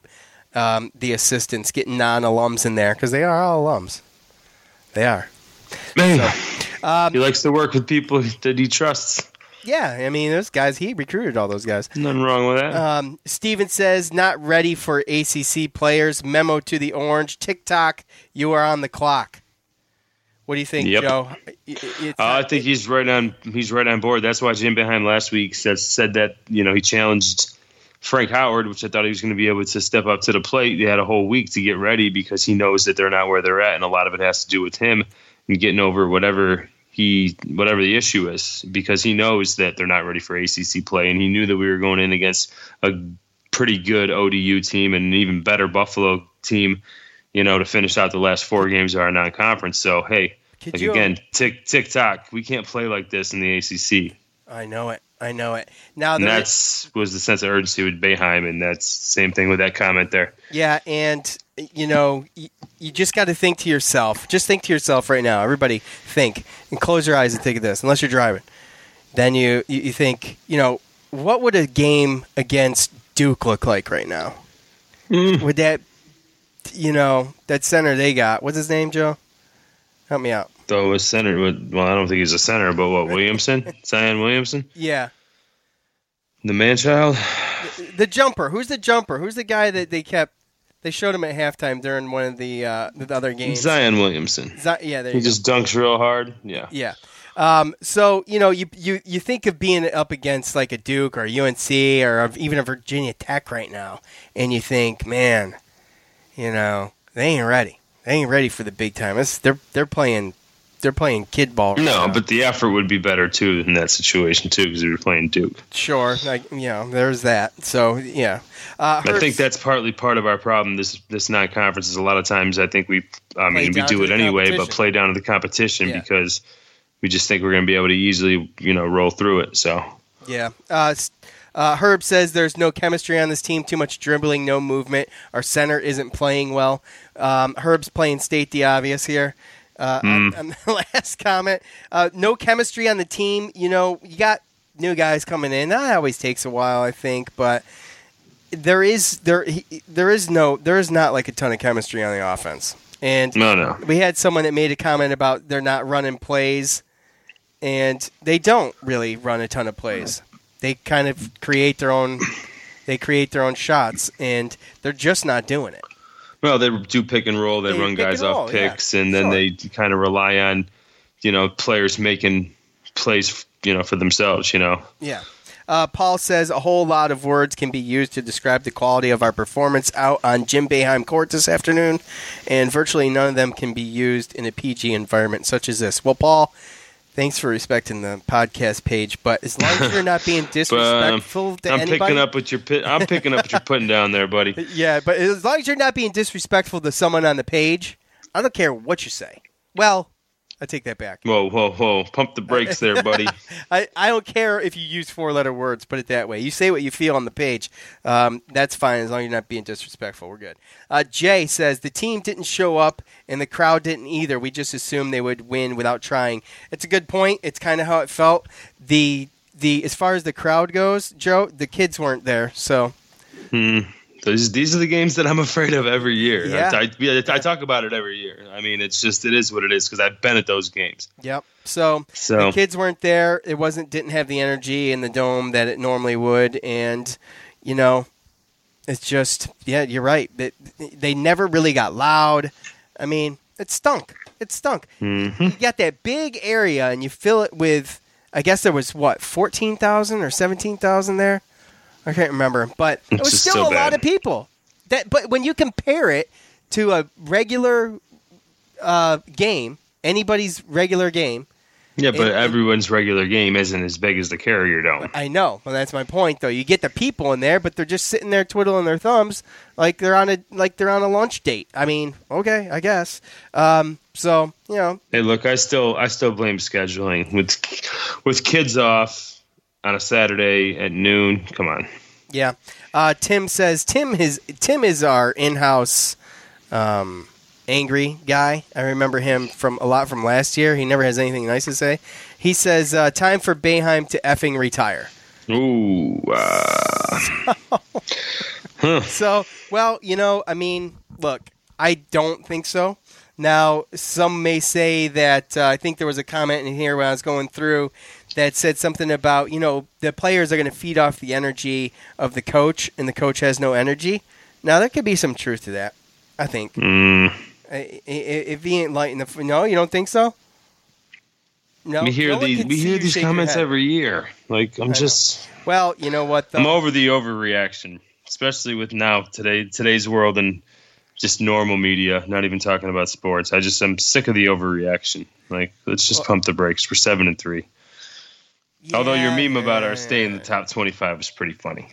um, the assistants, getting non-alums in there because they are all alums. They are. Man, um, he likes to work with people that he trusts. Yeah, I mean those guys. He recruited all those guys. Nothing wrong with that. Um, Steven says not ready for ACC players. Memo to the Orange. TikTok, you are on the clock. What do you think, Yep. Joe? Uh, I think he's right on. He's right on board. That's why Jim Boeheim last week said said that you know he challenged Frank Howard, which I thought he was going to be able to step up to the plate. They had a whole week to get ready because he knows that they're not where they're at, and a lot of it has to do with him and getting over whatever he whatever the issue is because he knows that they're not ready for ACC play, and he knew that we were going in against a pretty good ODU team and an even better Buffalo team. You know, to finish out the last four games of our non-conference. So hey, Could like you- again, tick tick tock. We can't play like this in the ACC. I know it. I know it. Now And that's was the sense of urgency with Boeheim, and that's same thing with that comment there. Yeah, and you know, you, you just got to think to yourself. Just think to yourself right now. Everybody, think and close your eyes and think of this. Unless you're driving, then you you, you think, you know, what would a game against Duke look like right now? Mm. Would that, you know, that center they got? What's his name, Joe? Help me out. Though a center, well, I don't think he's a center, but what Williamson, Zion Williamson, Yeah, the man child. the jumper. Who's the jumper? Who's the guy that they kept? They showed him at halftime during one of the uh, the other games. Zion Williamson. Zi- yeah, there He you go. just dunks real hard. Yeah. Yeah. Um, so you know, you, you you think of being up against like a Duke or a UNC or even a Virginia Tech right now, and you think, man, you know, they ain't ready. They ain't ready for the big time. It's, they're they're playing they're playing kid ball. Right No, now. but the effort would be better too in that situation too because we were playing Duke. sure, like you know, there's that. So yeah, uh, I think that's partly part of our problem. This this non-conference is a lot of times. I think we, I mean, we do it anyway, but play down to the competition Yeah. because we just think we're going to be able to easily, you know, roll through it. So Yeah. Uh, uh, Herb says there's no chemistry on this team, too much dribbling, no movement. Our center isn't playing well. Um, Herb's playing state the obvious here. Uh, on, on the last comment, uh, no chemistry on the team. You know, you got new guys coming in. That always takes a while, I think, but there is there he, there is no there is not like a ton of chemistry on the offense. And no, no. we had someone that made a comment about they're not running plays, and they don't really run a ton of plays. They kind of create their own. They create their own shots, and they're just not doing it. Well, they do pick and roll. They, They run guys off roll, yeah. picks, and then Sure. they kind of rely on, you know, players making plays, you know, for themselves. You know, Yeah. Uh, Paul says a whole lot of words can be used to describe the quality of our performance out on Jim Boeheim Court this afternoon, and virtually none of them can be used in a PG environment such as this. Well, Paul, thanks for respecting the podcast page, but as long as you're not being but um, disrespectful to I'm anybody, picking up what you're. I'm picking up what you're putting down there, buddy. Yeah, but as long as you're not being disrespectful to someone on the page, I don't care what you say. Well, I take that back. Whoa, whoa, whoa! Pump the brakes there, buddy. I, I don't care if you use four letter words, put it that way. You say what you feel on the page. Um, that's fine as long as you're not being disrespectful. We're good. Uh, Jay says the team didn't show up and the crowd didn't either. We just assumed they would win without trying. It's a good point. It's kind of how it felt. The the as far as the crowd goes, Joe, the kids weren't there, so Hmm. These, these are the games that I'm afraid of every year. Yeah. I, I, yeah, I talk about it every year. I mean, it's just it is what it is because I've been at those games. Yep. So, So- the kids weren't there. It wasn't didn't have the energy in the dome that it normally would, and you know, it's just yeah, you're right. They, they never really got loud. I mean, it stunk. It stunk. Mm-hmm. You got that big area, and you fill it with. I guess there was what fourteen thousand or seventeen thousand there. I can't remember, but it was still so a lot of people. That, but when you compare it to a regular uh, game, anybody's regular game, Yeah, but And- everyone's regular game isn't as big as the Carrier Dome. I know. Well, that's my point, though. You get the people in there, but they're just sitting there twiddling their thumbs like they're on a like they're on a lunch date. I mean, okay, I guess. Um, So you know, Hey, look, I still I still blame scheduling with with kids off on a Saturday at noon. Come on. yeah. Uh, Tim says Tim is Tim is our in-house um, angry guy. I remember him from a lot from last year. He never has anything nice to say. He says uh, time for Boeheim to effing retire. Ooh. Uh, huh. So, well, you know, I mean, look, I don't think so. Now, some may say that uh, I think there was a comment in here when I was going through that said something about, you know, the players are going to feed off the energy of the coach, and the coach has no energy. Now, there could be some truth to that, I think. Mm. I- I- If he ain't lighting the. No, you don't think so? No, we hear no these we hear these comments every year. Like I'm know. just Well, you know what? Though? I'm over the overreaction, especially with now today today's world and just normal media. Not even talking about sports. I just I'm sick of the overreaction. Like let's just pump the brakes. We're seven and three. Although your Yeah, meme about our stay in the top 25 was pretty funny.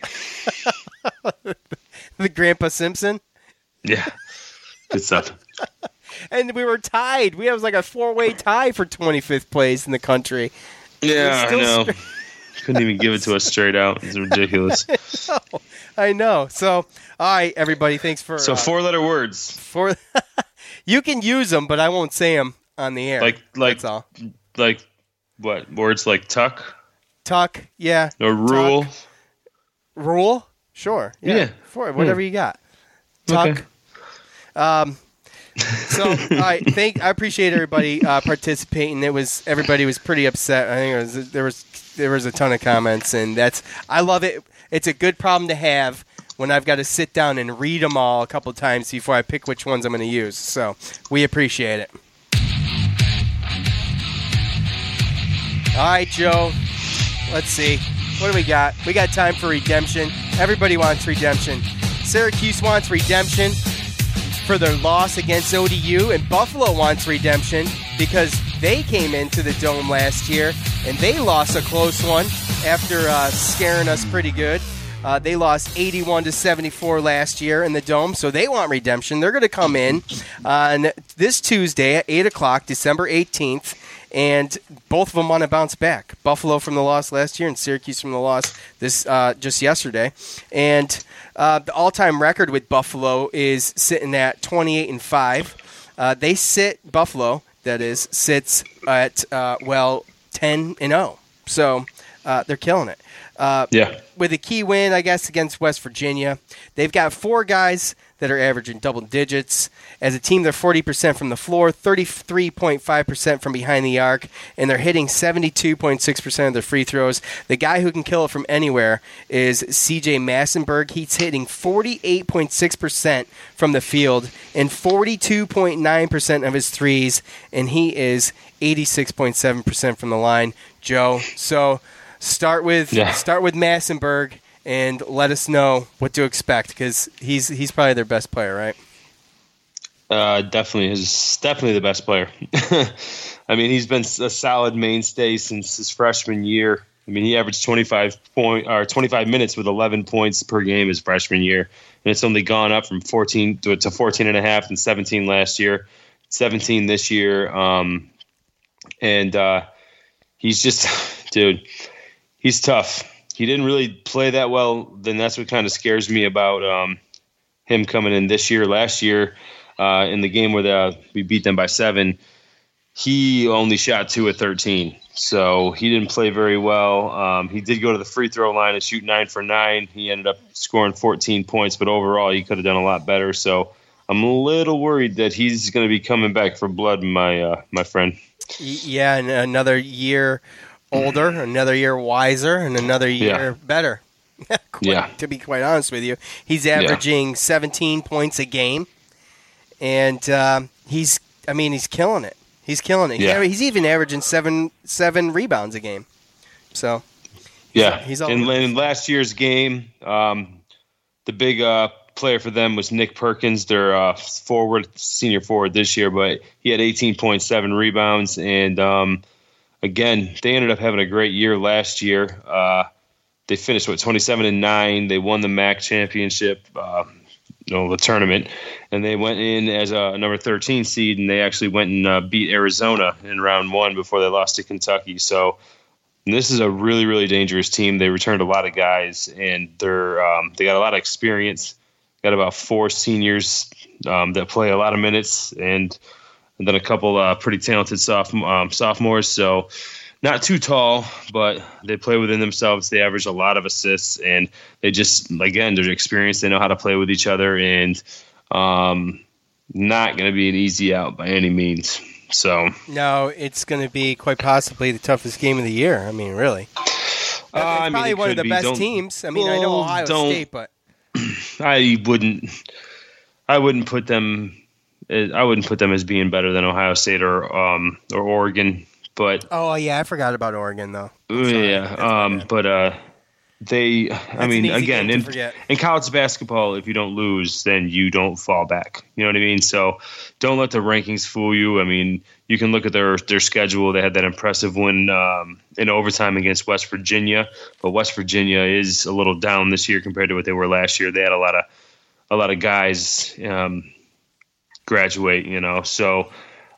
the Grandpa Simpson. Yeah, good stuff. and we were tied. We was like a four-way tie for 25th place in the country. Yeah, I know. Couldn't even give it to us straight out. It's ridiculous. I know. So, all right, everybody, thanks for So uh, four letter words Four you can use them, but I won't say them on the air. like like That's all. like what words like tuck Tuck, yeah. or rule. Tuck. Rule, sure. Yeah, Yeah. for whatever you got. Tuck. Okay. Um. So, all right. Thank. I appreciate everybody uh, participating. It was everybody was pretty upset. I think it was, there was there was a ton of comments, and that's I love it. It's a good problem to have when I've got to sit down and read them all a couple times before I pick which ones I'm going to use. So we appreciate it. All right, Joe. Let's see. What do we got? We got time for redemption. Everybody wants redemption. Syracuse wants redemption for their loss against ODU, and Buffalo wants redemption because they came into the dome last year and they lost a close one after uh, scaring us pretty good. Uh, they lost 81 to 74 last year in the dome, so they want redemption. They're going to come in on this Tuesday at 8 o'clock, December 18th, and both of them want to bounce back. Buffalo from the loss last year and Syracuse from the loss this uh, just yesterday. And uh, the all-time record with Buffalo is sitting at 28 and five. Uh, they sit Buffalo, that is, sits at uh, well 10 and 0. So uh, they're killing it. Uh, Yeah. with a key win, I guess, against West Virginia. They've got four guys that are averaging double digits. As a team, they're 40% from the floor, 33.5% from behind the arc, and they're hitting 72.6% of their free throws. The guy who can kill it from anywhere is CJ Massinburg. He's hitting 48.6% from the field and 42.9% of his threes, and he is 86.7% from the line. Joe, so start with Yeah. start with Massinburg and let us know what to expect because he's he's probably their best player, right? Uh, definitely is definitely the best player. I mean, he's been a solid mainstay since his freshman year. I mean, he averaged 25 point or 25 minutes with 11 points per game his freshman year, and it's only gone up from 14 to, to 14 and a half and 17 last year, 17 this year. Um, and uh, he's just, dude, he's tough. He didn't really play that well. Then that's what kind of scares me about um, him coming in this year. Last year, uh, in the game where the, we beat them by seven, he only shot two at 13. So he didn't play very well. Um, he did go to the free throw line and shoot nine for nine. He ended up scoring 14 points, but overall he could have done a lot better. So I'm a little worried that he's going to be coming back for blood, my uh, my friend. Yeah, and another year older, another year wiser, and another year better. Quite- Yeah. To be quite honest with you, he's averaging 17 points a game, and um, he's I mean he's killing it. He's killing it. Yeah. he's even averaging seven seven rebounds a game. So Yeah, he's all- in, in last year's game, um, the big uh, player for them was Nick Perkins, their uh, forward, senior forward this year. But he had 18.7 rebounds, and um, again, they ended up having a great year last year. Uh, they finished with 27 and nine. They won the MAC championship. Uh, you know the tournament, and they went in as a number 13 seed, and they actually went and uh, beat Arizona in round one before they lost to Kentucky. So this is a really really dangerous team. They returned a lot of guys, and they're um, they got a lot of experience. Got about four seniors um, that play a lot of minutes, and, and then a couple uh, pretty talented soph- um, sophomores. So not too tall, but they play within themselves. They average a lot of assists, and they just again they're experienced. They know how to play with each other, and um, not going to be an easy out by any means. So no, it's going to be quite possibly the toughest game of the year. I mean, really, uh, I mean, probably one of the be. best Don't- teams. I mean, I know Ohio State, but I wouldn't. I wouldn't put them. I wouldn't put them as being better than Ohio State or um, or Oregon. But oh yeah, I forgot about Oregon though. yeah, um, but uh, they. I an mean, again, in, in college basketball, if you don't lose, then you don't fall back. You know what I mean? So don't let the rankings fool you. I mean, you can look at their their schedule. They had that impressive win um, in overtime against West Virginia, but West Virginia is a little down this year compared to what they were last year. They had a lot of a lot of guys um, graduate. You know, so.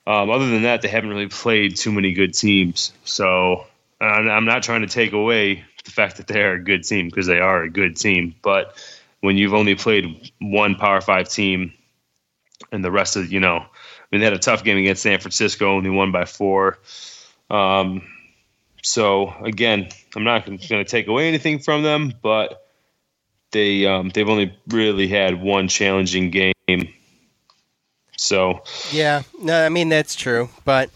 Um, other than that, they haven't really played too many good teams. So I'm not trying to take away the fact that they are a good team because they are a good team. But when you've only played one Power Five team and the rest of, you know, I mean, they had a tough game against San Francisco, only won by four. Um, so again, I'm not going to take away anything from them, but they um, they've only really had one challenging game. So Yeah, no, I mean that's true, but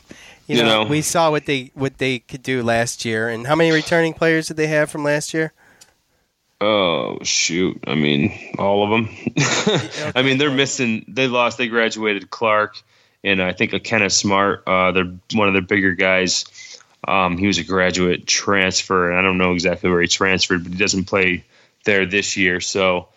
you, You know, know. we saw what they what they could do last year, and how many returning players did they have from last year? Oh shoot! I mean, all of them. I mean, they're missing. They lost. They graduated Clark and I think Ikenna Smart. Uh, they're one of their bigger guys. Um, he was a graduate transfer. and I don't know exactly where he transferred, but he doesn't play there this year. So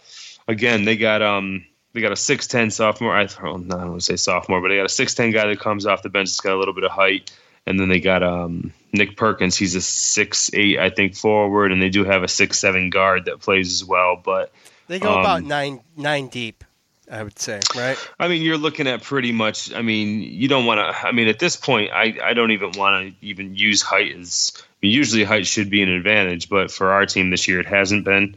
again, they got um they got a six ten sophomore. I, no, I don't want to say sophomore, but they got a six ten guy that comes off the bench. That's got a little bit of height, and then they got um Nick Perkins. He's a six eight, I think, forward, and they do have a six seven guard that plays as well. But They go um, about nine nine deep, I would say, right? I mean, you're looking at pretty much. I mean, you don't want to. I mean, at this point, I, I don't even want to even use height as. I mean, usually height should be an advantage, but for our team this year, it hasn't been.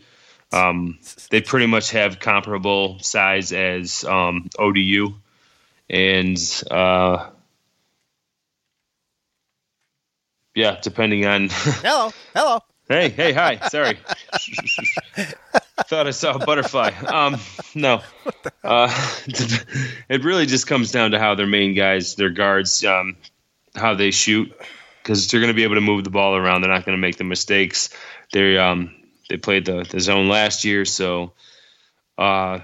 Um, they pretty much have comparable size as um, ODU, and uh, yeah, depending on. hello, hello. Hey, hey, hi. Sorry. Thought I saw a butterfly. Um, no. Uh, it really just comes down to how their main guys, their guards, um, how they shoot, because they're going to be able to move the ball around. They're not going to make the mistakes. They um, they played the, the zone last year, so uh,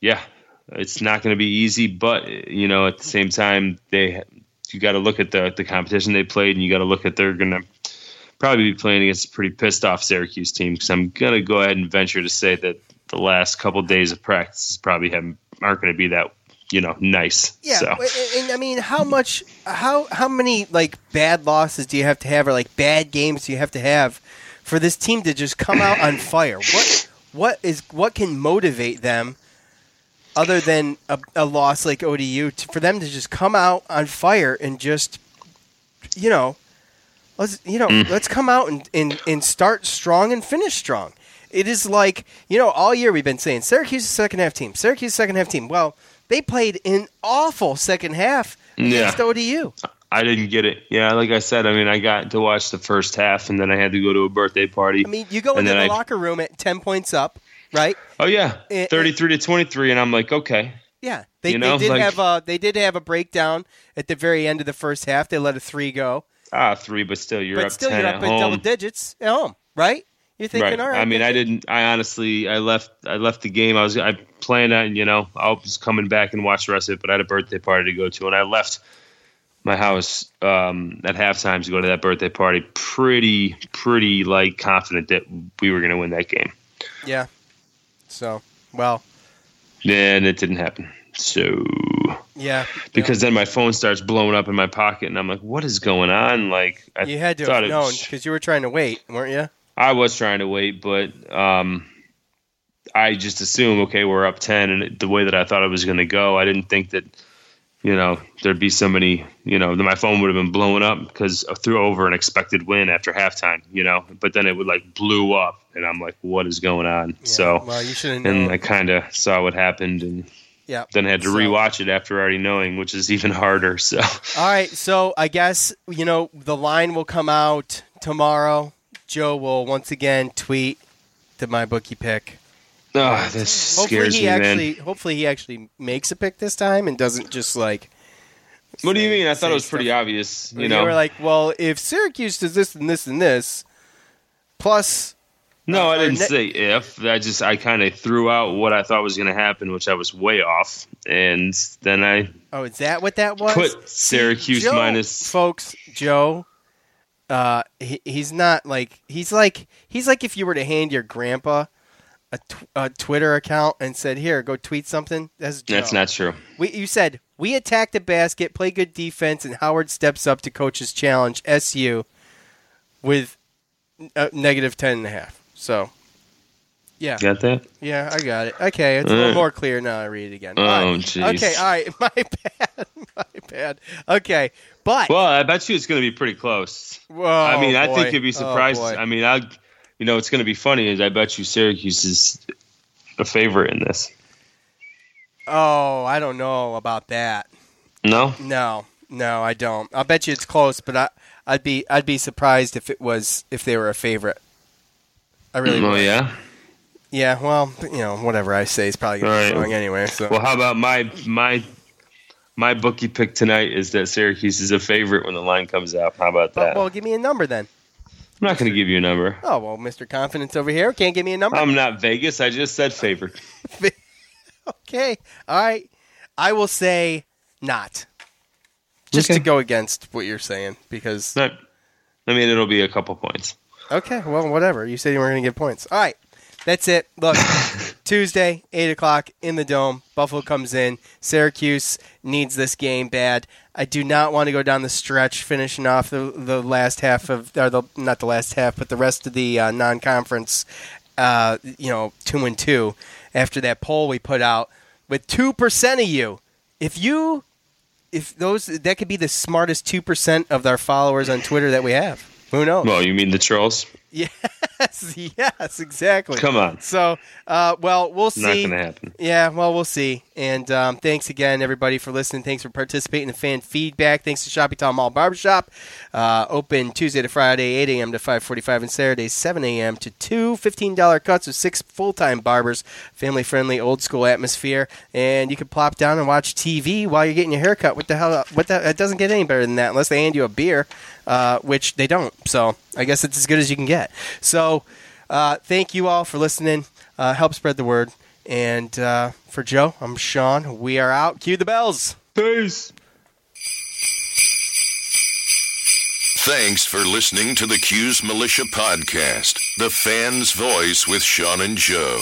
yeah, it's not going to be easy. But you know, at the same time, they you got to look at the the competition they played, and you got to look at they're going to probably be playing against a pretty pissed off Syracuse team because I'm gonna go ahead and venture to say that the last couple days of practice probably haven't aren't going to be that you know nice. Yeah, So and, and I mean, how much, how how many like bad losses do you have to have, or like bad games do you have to have for this team to just come out on fire? What what is what can motivate them other than a, a loss like ODU to, for them to just come out on fire and just you know let's you know Mm. let's come out and, and and start strong and finish strong. It is like you know all year we've been saying Syracuse is second half team, Syracuse second half team. Well, they played an awful second half against Yeah. ODU. I didn't get it. Yeah, like I said, I mean, I got to watch the first half, and then I had to go to a birthday party. I mean, you go into the I- locker room at ten points up, right? Oh yeah, It- thirty-three to twenty-three, and I'm like, okay, Yeah, they, You know, they did like- have a they did have a breakdown at the very end of the first half. They let a three go, ah, three, but still, you're but up still ten you're at up in double digits at home, right? You're thinking, right. all right. I mean, I didn't. I honestly, I left. I left the game. I was. I planned on. You know, I was coming back and watch the rest of it, but I had a birthday party to go to, and I left my house um, at halftime to go to that birthday party. Pretty, pretty like confident that we were going to win that game, yeah. So well, Then it didn't happen. So yeah. because then my phone starts blowing up in my pocket, and I'm like, "What is going on?" Like I You had to have known because you were trying to wait, weren't you? I was trying to wait, but um, I just assume okay, we're up ten, and the way that I thought it was going to go, I didn't think that you know there'd be so many you know my phone would have been blowing up because I threw over an expected win after halftime. You know, but then it would like blew up, and I'm like, what is going on? so well, you should have and known. I kind of saw what happened and. Yeah. Then I had to So- rewatch it after already knowing, which is even harder. So All right, so I guess you know the line will come out tomorrow. Joe will once again tweet to my bookie pick. Oh, this Hopefully scares he me, actually, man. hopefully he actually makes a pick this time and doesn't just like. What do you mean? I thought it was pretty stuff. obvious. You You know, were like, well, if Syracuse does this and this and this, plus No, I didn't ne- say if. I just I kind of threw out what I thought was going to happen, which I was way off, and then I oh, is that what that was? put Syracuse Joe, minus. folks. Joe, uh, he, he's not like he's like he's like if you were to hand your grandpa a, tw- a Twitter account and said, "Here, go tweet something." That's. That's not true. We, you said we attack the basket, play good defense, and Howard steps up to coach's challenge SU with uh, negative ten and a half. So, yeah, Got that? yeah, I got it. Okay, it's a little Uh. more clear now. I read it again. Oh, right. jeez. Okay, all right, my bad, my bad. Okay, but Well, I bet you it's going to be pretty close. Whoa, I mean, I boy. think you'd be Oh, surprised. boy. I mean, I, you know, it's going to be funny. Is I bet you Syracuse is a favorite in this. oh, I don't know about that. No, No, no, I don't. I'll bet you it's close, but I, I'd be, I'd be surprised if it was if they were a favorite. I really oh would. yeah. Yeah, well, you know, whatever I say is probably going to be wrong anyway. So, Well, how about my my my bookie pick tonight is that Syracuse is a favorite when the line comes out. How about well, that? well, give me a number then. I'm not going to give you a number. Oh well, Mr. Confidence over here can't give me a number. I'm not Vegas. I just said favorite. okay, all right. I will say not, just Okay. to go against what you're saying because. Not. I mean, it'll be a couple points. Okay, well, whatever. You said you weren't going to give points. All right, that's it. Look, Tuesday, eight o'clock in the dome. Buffalo comes in. Syracuse needs this game bad. I do not want to go down the stretch, finishing off the the last half of, or the not the last half, but the rest of the uh, non-conference. Uh, you know, two and two after that poll we put out with two percent of you. If you, if those, that could be the smartest two percent of our followers on Twitter that we have. Who knows? Well, you mean the trolls? Yes, yes, exactly. Come on. So, uh, well, we'll see. Not going to happen. Yeah, well, we'll see. And um, thanks again, everybody, for listening. Thanks for participating in the fan feedback. Thanks to Shopping Town Mall Barbershop. Uh, open Tuesday to Friday, 8 a.m. to 5.45, and Saturday, 7 a.m. to 2 $15 cuts with six full-time barbers. Family-friendly, old-school atmosphere. And you can plop down and watch TV while you're getting your hair cut. What the hell? What the, it doesn't get any better than that unless they hand you a beer, uh, which they don't. So I guess it's as good as you can get. So uh, thank you all for listening. Uh, help spread the word. And uh, for Joe, I'm Sean. We are out. Cue the bells. Peace. Thanks for listening to the Cuse Militia Podcast, the fan's voice with Sean and Joe.